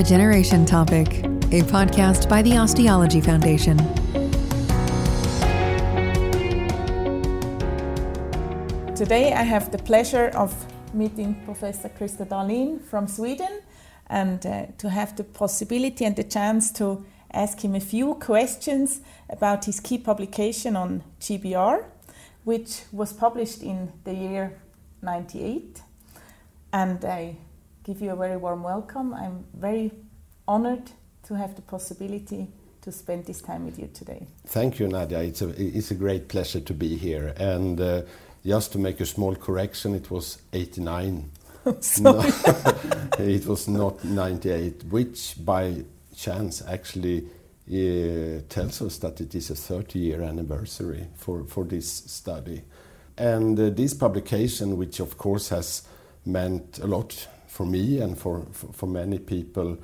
Regeneration Topic, a podcast by the Osteology Foundation. Today I have the pleasure of meeting Professor Christer Dahlin from Sweden and uh, to have the possibility and the chance to ask him a few questions about his key publication on GBR, which was published in the year 98. And I give you a very warm welcome. I'm very honored to have the possibility to spend this time with you today. Thank you, Nadia. It's a, it's a great pleasure to be here. And uh, just to make a small correction, it was 89. no, it was not 98, which by chance actually uh, tells us that it is a 30 year anniversary for, for this study. And uh, this publication, which of course has meant a lot for me and for, for, for many people,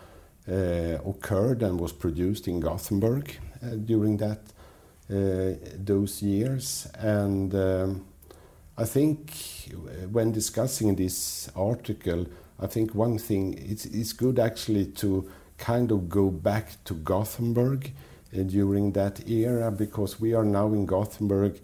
uh, occurred and was produced in Gothenburg uh, during that uh, those years. And um, I think when discussing this article, I think one thing it's, it's good actually to kind of go back to Gothenburg uh, during that era because we are now in Gothenburg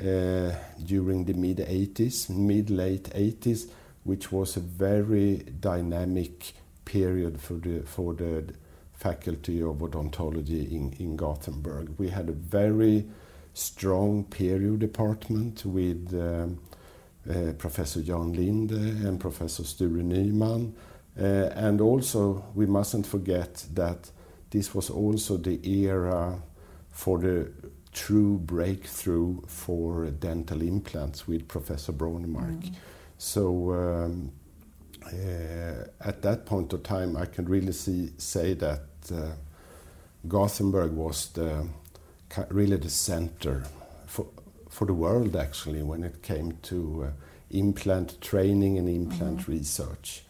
uh, during the mid 80s, mid late 80s, which was a very dynamic period for the for the faculty of odontology in, in Gothenburg. We had a very strong perio department with um, uh, Professor Jan Lindhe and Professor Sture Nyman. Uh, and also, we mustn't forget that this was also the era for the true breakthrough for dental implants with Professor Brånemark. Mm. So, um, uh, at that point of time, I can really see, say that uh, Gothenburg was the really the center for, for the world actually when it came to uh, implant training and implant mm-hmm. research.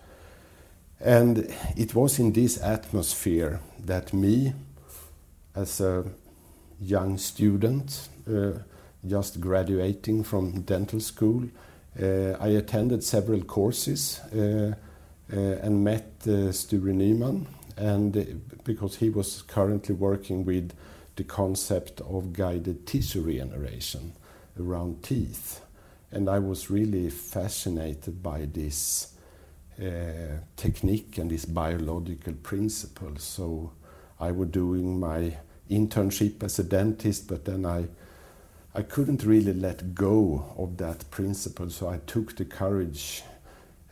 And it was in this atmosphere that me, as a young student, uh, just graduating from dental school, I attended several courses uh, uh and met uh, Sture Nyman, and uh, because he was currently working with the concept of guided tissue regeneration around teeth. And I was really fascinated by this uh, technique and this biological principle. So I was doing my internship as a dentist, but then I I couldn't really let go of that principle. So I took the courage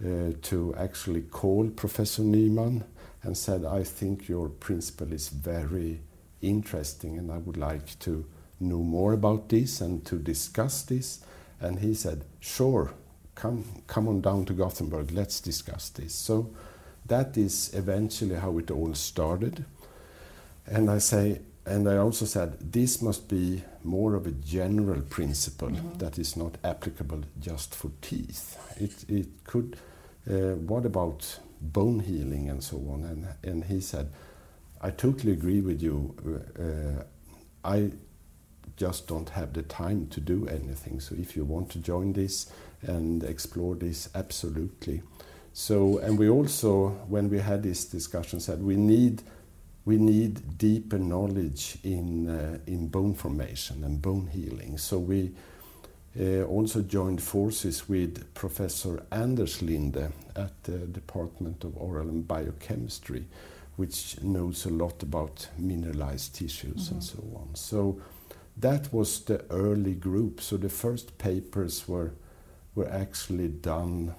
uh, to actually call Professor Nyman and said, I think your principle is very interesting and I would like to know more about this and to discuss this. And he said, Sure, come, come on down to Gothenburg, let's discuss this. So that is eventually how it all started. And I say, and I also said this must be more of a general principle mm-hmm. that is not applicable just for teeth. It, it could, uh, what about bone healing and so on? And, and he said, I totally agree with you. Uh, I just don't have the time to do anything. So if you want to join this and explore this, absolutely. So, and we also, when we had this discussion, said we need we need deeper knowledge in uh, in bone formation and bone healing. So we uh, also joined forces with Professor Anders Linde at the Department of Oral and Biochemistry which knows a lot about mineralized tissues mm-hmm. and so on. So that was the early group. So the first papers were were actually done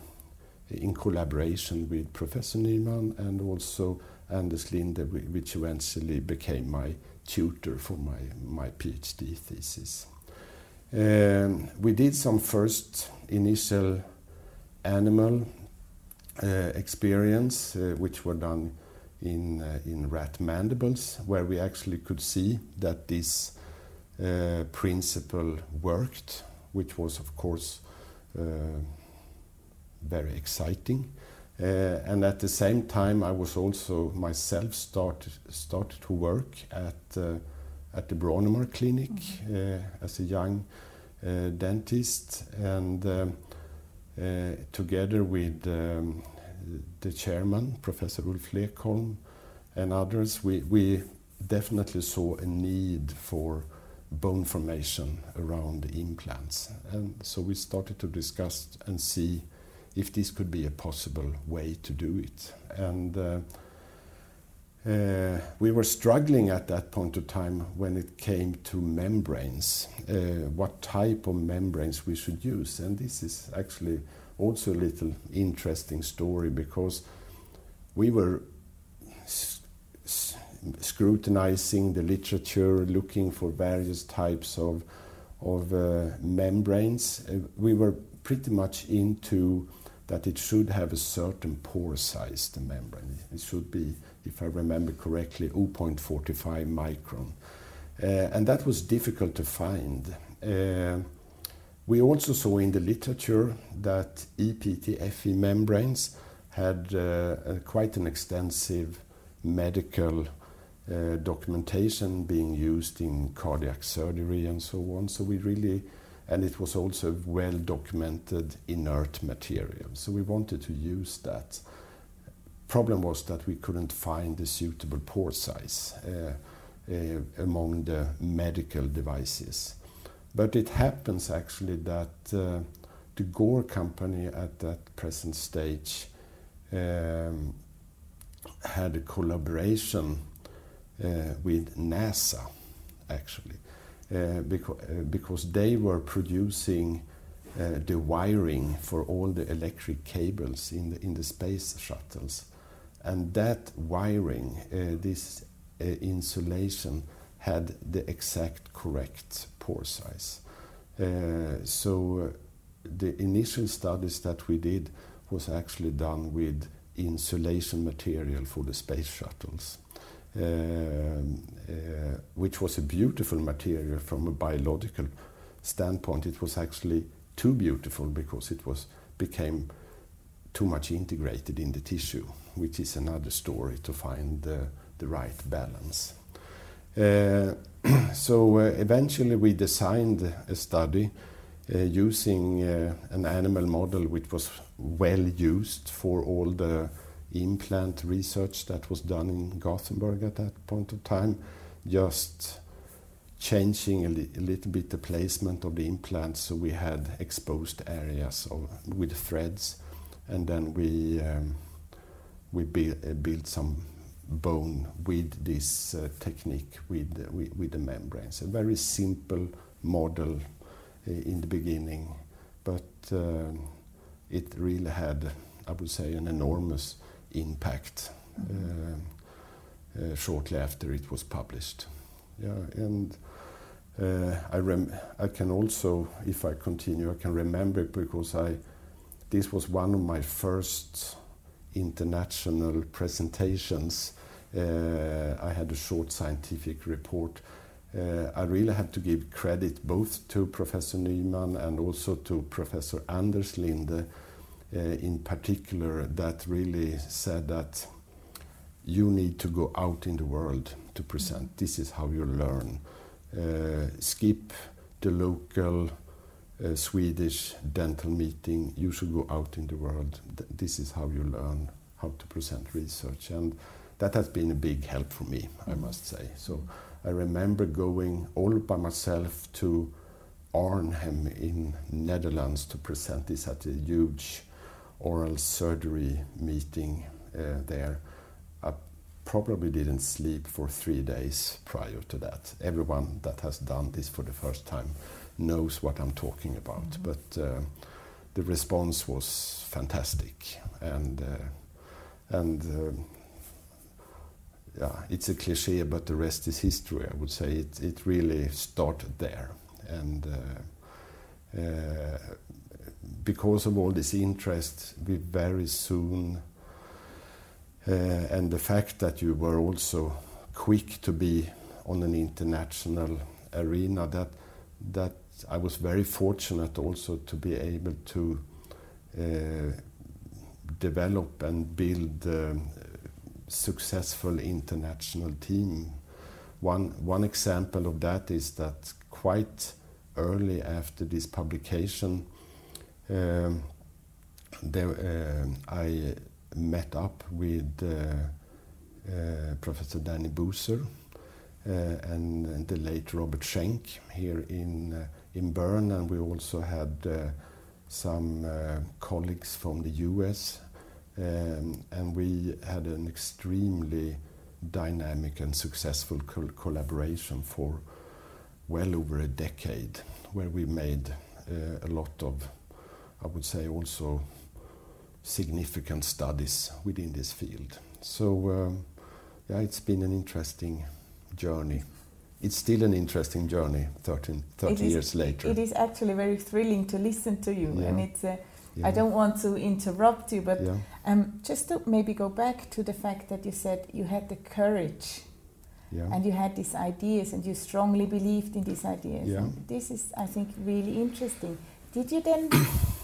in collaboration with Professor Nyman and also Anders Linde, which eventually became my tutor for my, my PhD thesis. Um, we did some first initial animal uh, experience, uh, which were done in, uh, in rat mandibles, where we actually could see that this uh, principle worked, which was, of course, uh, very exciting. Uh, and at the same time, I was also myself started, started to work at, uh, at the Brånemark Clinic mm-hmm. as a young dentist. And um, together with um, the chairman, Professor Ulf Lekholm, and others, we, we definitely saw a need for bone formation around the implants. And so we started to discuss and see if this could be a possible way to do it. And uh, uh, we were struggling at that point of time when it came to membranes, uh, what type of membranes we should use. And this is actually also a little interesting story because we were scrutinizing the literature, looking for various types of, of uh, membranes. Uh, we were pretty much into that it should have a certain pore size, the membrane. It should be, if I remember correctly, 0.45 micron. Uh, and that was difficult to find. Uh, we also saw in the literature that e-PTFE membranes had uh, quite an extensive medical documentation being used in cardiac surgery and so on. So we really, and it was also well documented inert material. So we wanted to use that. Problem was that we couldn't find a suitable pore size uh, uh, among the medical devices. But it happens actually that uh, the Gore company at that present stage um, had a collaboration with NASA, actually, because, uh, they were producing the wiring for all the electric cables in the, space shuttles. And that wiring, this insulation, had the exact correct pore size. Uh, so uh, the initial studies that we did was actually done with insulation material for the space shuttles. Um, uh, which was a beautiful material from a biological standpoint. It was actually too beautiful because it was became too much integrated in the tissue, which is another story to find the, right balance. Uh, so uh, eventually we designed a study uh, using uh, an animal model which was well used for all the implant research that was done in Gothenburg at that point of time, just changing a, li a little bit the placement of the implants so we had exposed areas with threads, and then we um, we uh, built some bone with this uh, technique with, the membranes. A very simple model uh, in the beginning, but uh, it really had, I would say, an enormous impact uh, uh, shortly after it was published. And uh, I, can also, if I continue, I can remember it because I, this was one of my first international presentations. I had a short scientific report. I really have to give credit both to Professor Nyman and also to Professor Anders Linde in particular that really said that you need to go out in the world to present. Mm. This is how you learn. Uh, skip the local uh, Swedish dental meeting. You should go out in the world. Th this is how you learn how to present research. And that has been a big help for me. I must say. So I remember going all by myself to Arnhem in Netherlands to present this at a huge oral surgery meeting uh, there. I probably didn't sleep for three days prior to that. Everyone that has done this for the first time knows what I'm talking about. Mm -hmm. But uh, the response was fantastic, and uh, and uh, yeah, it's a cliche, but the rest is history. I would say it. It really started there, and. Because of all this interest, we very soon, uh, and the fact that you were also quick to be on an international arena, that that I was very fortunate also to be able to uh, develop and build a successful international team. One one example of that is that quite early after this publication, um, there, uh, I met up with uh, uh, Professor Danny Buser uh, and, and, the late Robert Schenk here in, uh, in Bern, and we also had some colleagues from the US, um, and we had an extremely dynamic and successful col collaboration for well over a decade, where we made uh, a lot of, I would say, also significant studies within this field. So, um, yeah, it's been an interesting journey. It's still an interesting journey 13, 30 years later. It is actually very thrilling to listen to you, yeah. and it's. Uh, yeah. I don't want to interrupt you, but yeah. um, just to maybe go back to the fact that you said you had the courage yeah. and you had these ideas and you strongly believed in these ideas. Yeah. this is, I think, really interesting. Did you then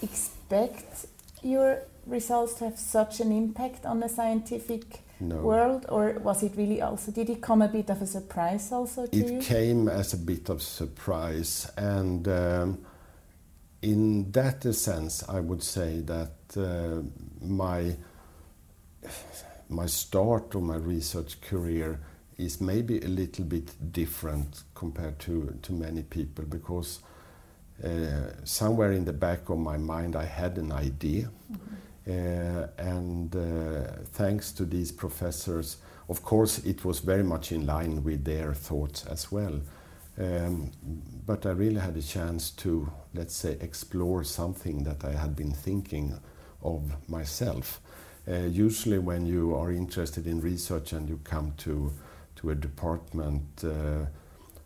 expect your results to have such an impact on the scientific no. world, or was it really also? Did it come a bit of a surprise also to it you? Came as a bit of surprise, and um, in that sense, I would say that uh, my my start of my research career is maybe a little bit different compared to, to many people because uh, somewhere in the back of my mind I had an idea. Mm-hmm. Uh, and uh, thanks to these professors, of course, it was very much in line with their thoughts as well. Um, but I really had a chance to, let's say, explore something that I had been thinking of myself. Uh, usually, when you are interested in research and you come to to a department, uh,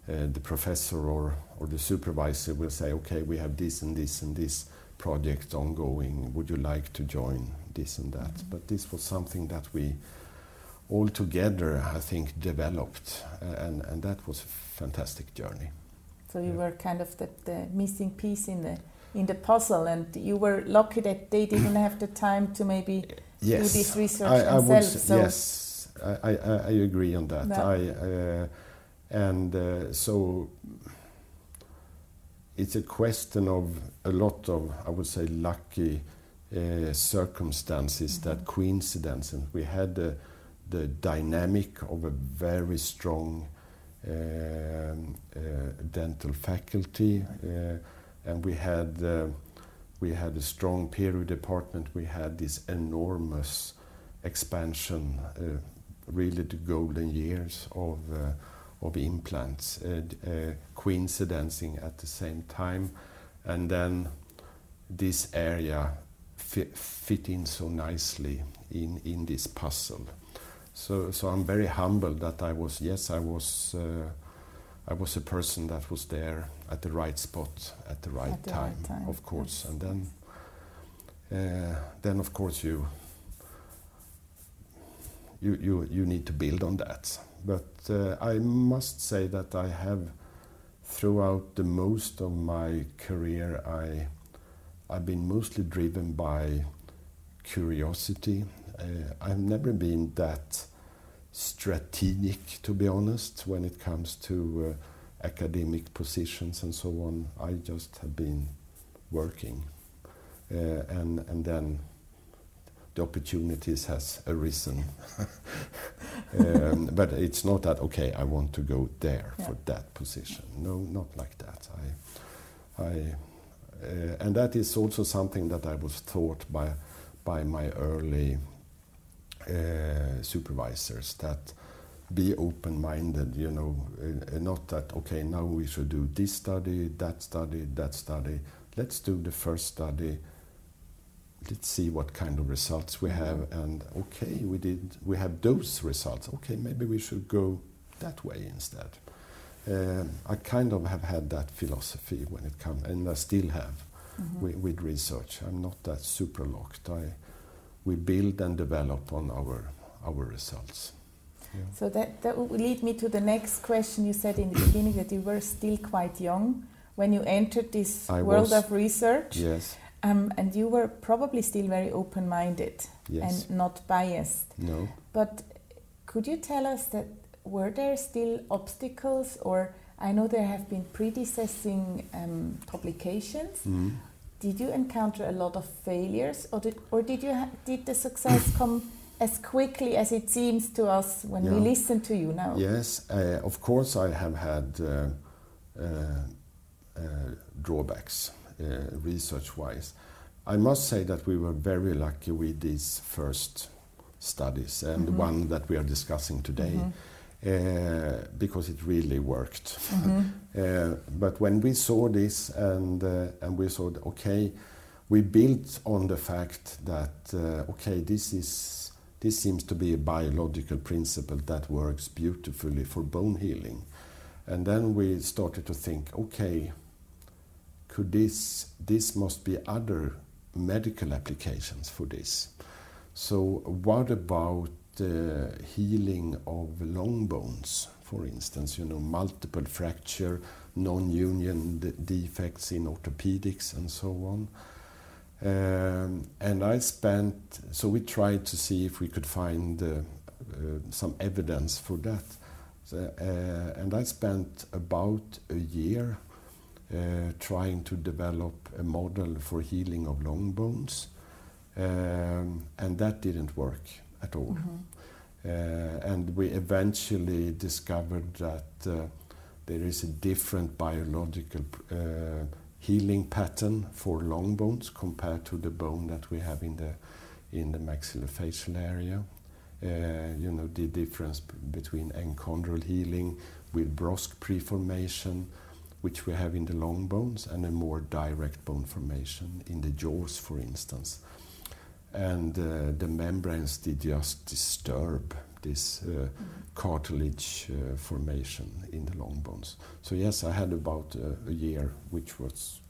the professor or, or the supervisor will say, okay, we have this and this and this project ongoing. Would you like to join this and that? Mm-hmm. But this was something that we all together, I think, developed, uh, and, and that was a fantastic journey. So you yeah. were kind of the, the missing piece in the in the puzzle, and you were lucky that they didn't have the time to maybe yes. do this research I, themselves. I so yes, I, I, I agree on that. No. I, uh, and uh, so it's a question of a lot of, I would say, lucky uh, circumstances that coincidence, and we had the dynamic of a very strong um, uh, dental faculty, and we had a strong perio department. We had this enormous expansion really the golden years of, of implants, uh, uh, coinciding at the same time. And then this area fit, in so nicely in, in this puzzle. So, so I'm very humbled that I was, yes, I was, uh, I was a person that was there at the right spot at the right, at the time, right time, of course. Then, uh, then of course you you, you, you need to build on that. But uh, I must say that I have, throughout the most of my career, I, I've been mostly driven by curiosity. Uh, I've never been that strategic, to be honest, when it comes to uh, academic positions and so on. I just have been working. Uh, and, and then the opportunities has arisen. um, but it's not that okay. I want to go there yeah. for that position. No, not like that. I, I, uh, and that is also something that I was taught by by my early uh, supervisors that be open-minded. You know, uh, not that okay. Now we should do this study, that study, that study. Let's do the first study let's see what kind of results we have. And okay we did we have those results. Okay maybe we should go that way instead. Um, i kind of have had that philosophy when it comes and i still have mm -hmm. with, with, research. I'm not that super locked. I we build and develop on our our results. Yeah. so that that will lead me to the next question you said in the beginning that you were still quite young when you entered this I world was, of research. Yes um, and you were probably still very open minded yes. and not biased. No. But could you tell us that were there still obstacles, or I know there have been predecessing um, publications. Mm. Did you encounter a lot of failures, or did, or did you did the success come as quickly as it seems to us when we listen to you now. Yes, uh, of course, I have had uh, uh, uh, drawbacks uh, research wise. I must say that we were very lucky with these first studies and the one that we are discussing today. Uh, because it really worked. Uh, but when we saw this and and we saw okay, we built on the fact that uh, okay, this is this seems to be a biological principle that works beautifully for bone healing, and then we started to think, okay, could this this must be other medical applications for this? So what about uh, healing of long bones, for instance? You know, multiple fracture, non-union de- defects in orthopedics, and so on. Um, and I spent, so we tried to see if we could find uh, uh, some evidence for that. So, uh, and I spent about a year trying to develop a model for healing of long bones, um, and that didn't work at all. Uh, and we eventually discovered that uh, there is a different biological uh, healing pattern for long bones compared to the bone that we have in the in the maxillofacial area. Uh, you know the difference b- between enchondral healing with brusque preformation, which we have in the long bones, and a more direct bone formation in the jaws, for instance. And uh, the membranes did just disturb this uh, cartilage uh, formation in the long bones. So yes, I had about uh, a year, which was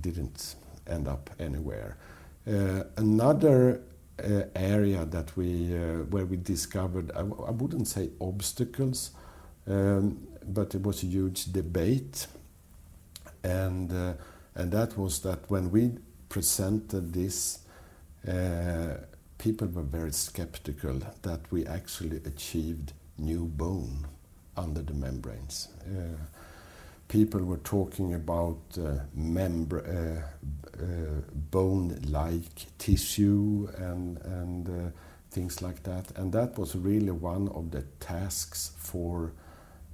didn't end up anywhere. Uh, another uh, area that we where we discovered, I, w- I wouldn't say obstacles, um, but it was a huge debate, and uh, and that was that when we presented this, uh, people were very skeptical that we actually achieved new bone under the membranes. Uh, people were talking about uh, membr- uh, uh, bone-like tissue and and things like that. And that was really one of the tasks for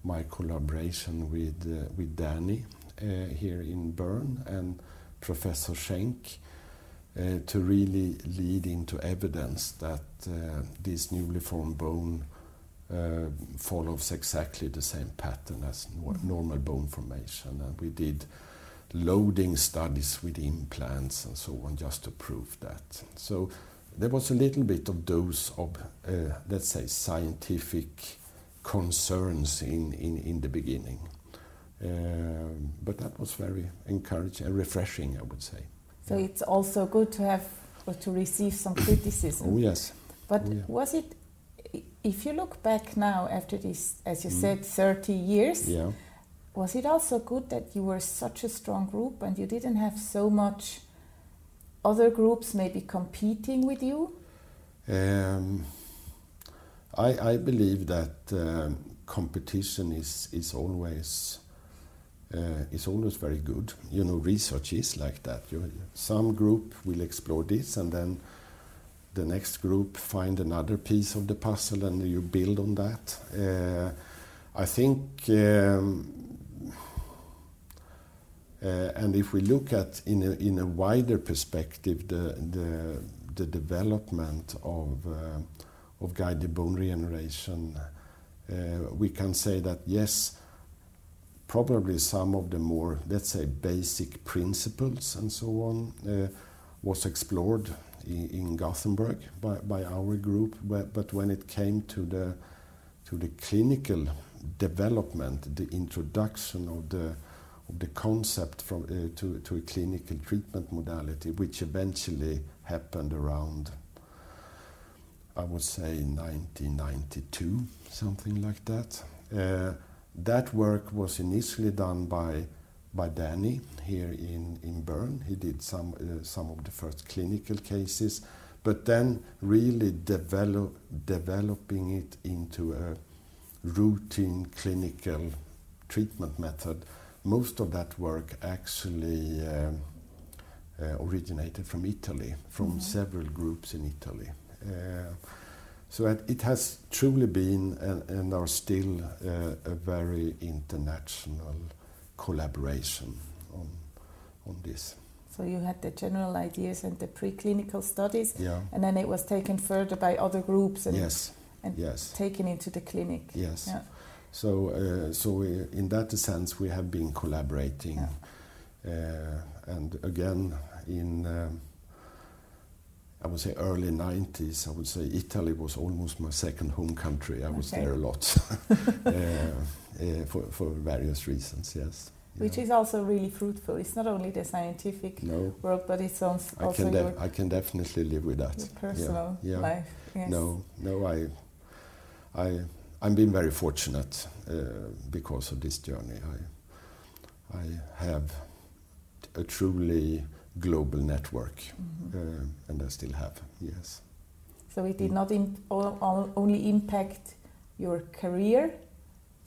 my collaboration with uh, with Danny uh, here in Bern and Professor Schenk. Uh, to really lead into evidence that uh, this newly formed bone uh, follows exactly the same pattern as nor- normal bone formation. And we did loading studies with implants and so on just to prove that. So there was a little bit of dose of, uh, let's say, scientific concerns in, in, in the beginning. Um, but that was very encouraging and refreshing, I would say. So it's also good to have or to receive some criticism. Oh, yes. But Oh, yeah. was it, if you look back now after this, as you Mm. said, 30 years, Yeah. was it also good that you were such a strong group and you didn't have so much other groups maybe competing with you? Um, I, I believe that um, competition is, is always uh, is always very good. You know, research is like that. You, some group will explore this, and then the next group find another piece of the puzzle, and you build on that. Uh, I think. Um, uh, and if we look at in a, in a wider perspective the, the, the development of, uh, of guided bone regeneration, uh, we can say that yes, probably some of the more, let's say, basic principles and so on uh, was explored in, Gothenburg by, our group, but, when it came to the, to the clinical development, the introduction of the concept from uh, to to a clinical treatment modality, which eventually happened around, I would say, 1992, something like that. Uh, that work was initially done by by Danny here in, in Bern. He did some uh, some of the first clinical cases, but then really develop, developing it into a routine clinical treatment method. Most of that work actually um, uh, originated from Italy, from several groups in Italy. Uh, so it has truly been and, are still uh, a very international collaboration on, on this. So you had the general ideas and the preclinical studies, yeah. and then it was taken further by other groups and, yes. and yes. taken into the clinic. Yes. Yeah. So, uh, so we, in that sense, we have been collaborating, yeah. uh, and again in. Um, I would say early 90s, I would say Italy was almost my second home country. I was Okay. there a lot uh, uh, for, for various reasons, yes. Which Yeah. is also really fruitful. It's not only the scientific No, work, but it's als- I also can, your, I can definitely live with that. personal yeah. life. Yes. No, no, I, I, I'm being very fortunate uh, because of this journey. I, I have a truly global network, Mhm. uh, and I still have. Yes. So it did not im- o- o- only impact your career,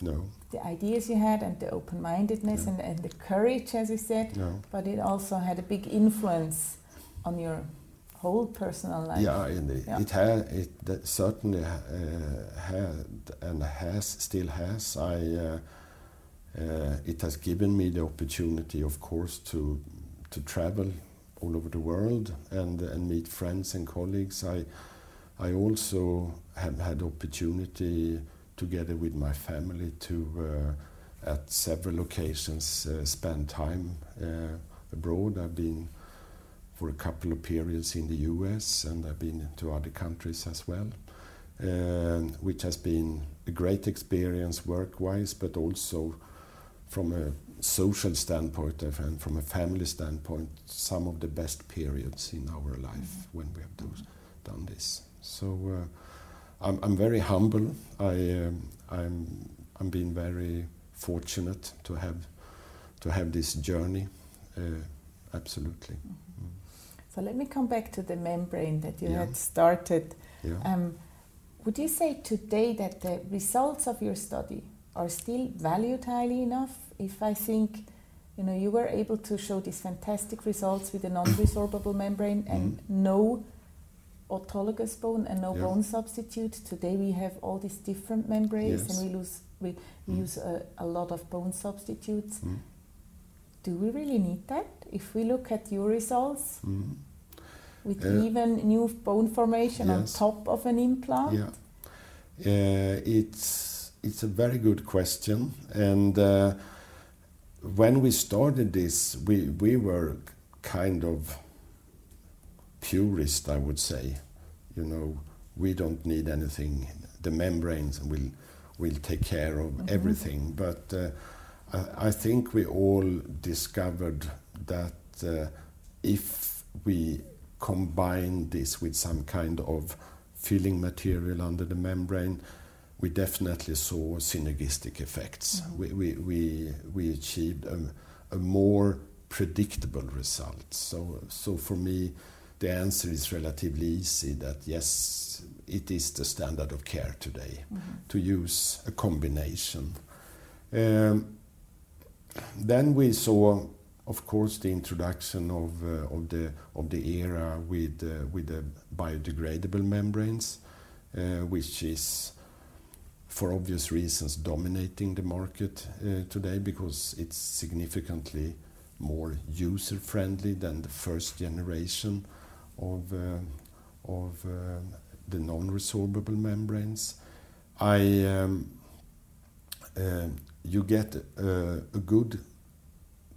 No. the ideas you had, and the open mindedness Yeah. and, and the courage, as you said, No. but it also had a big influence on your whole personal life. Yeah, and it, Yeah. it had it certainly uh, had and has still has. I uh, uh, it has given me the opportunity, of course, to to travel all over the world and and meet friends and colleagues. I I also have had opportunity together with my family to uh, at several occasions uh, spend time uh, abroad. I've been for a couple of periods in the US and I've been to other countries as well, um, which has been a great experience work wise, but also from a social standpoint and from a family standpoint, some of the best periods in our life when we have those, done this. So uh, I'm, I'm very humble. I, um, I'm, I'm being very fortunate to have, to have this journey. Uh, absolutely. So let me come back to the membrane that you Yeah. had started. Yeah. Um, would you say today that the results of your study are still valued highly enough? If I think, you know, you were able to show these fantastic results with a non-resorbable membrane and Mhm. no autologous bone and no Yeah. bone substitute. Today we have all these different membranes Yes. and we lose we, Mm. use a, a lot of bone substitutes. Mm. Do we really need that? If we look at your results Mm. with Uh, even new bone formation on top of an implant? Yeah, uh, it's it's a very good question, and uh, when we started this, we we were kind of purist, I would say. You know, we don't need anything. The membranes will will take care of Mhm. everything. But uh, I, I think we all discovered that uh, if we combine this with some kind of filling material under the membrane, we definitely saw synergistic effects. Mhm. We, we, we, we achieved a, a more predictable result. So, so for me, the answer is relatively easy that yes, it is the standard of care today Mhm. to use a combination. Um, then we saw, of course, the introduction of, uh, of, the, of the era with, uh, with the biodegradable membranes, uh, which is, for obvious reasons, dominating the market uh, today because it's significantly more user friendly than the first generation of, uh, uh, the non resorbable membranes. I, um, you get a, good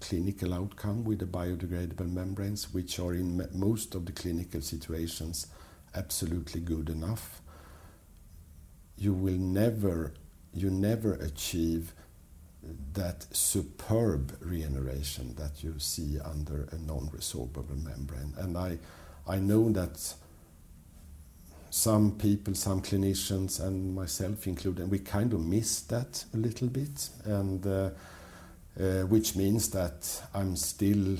clinical outcome with the biodegradable membranes, which are in most of the clinical situations absolutely good enough. You will never, you never achieve that superb regeneration that you see under a non-resorbable membrane. And I, I know that some people, some clinicians, and myself included, we kind of miss that a little bit, and uh, uh, which means that I'm still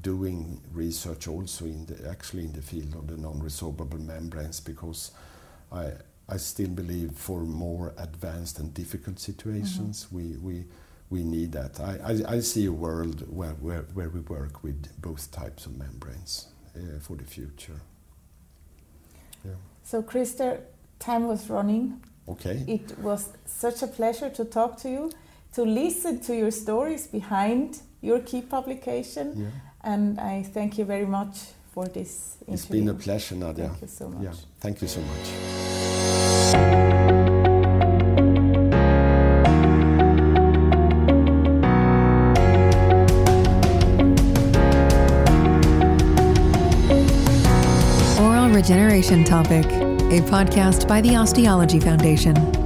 doing research also in the actually in the field of the non-resorbable membranes because I I still believe for more advanced and difficult situations we we we need that. I, I, I see a world where, where, where we work with both types of membranes uh, for the future. Yeah. So, Christer, time was running. Okay. It was such a pleasure to talk to you, to listen to your stories behind your key publication, Yeah. and I thank you very much for this interview. It's been a pleasure, Nadia. Thank you so much. Yeah. Thank you so much. Oral Regeneration Topic, a podcast by the Osteology Foundation.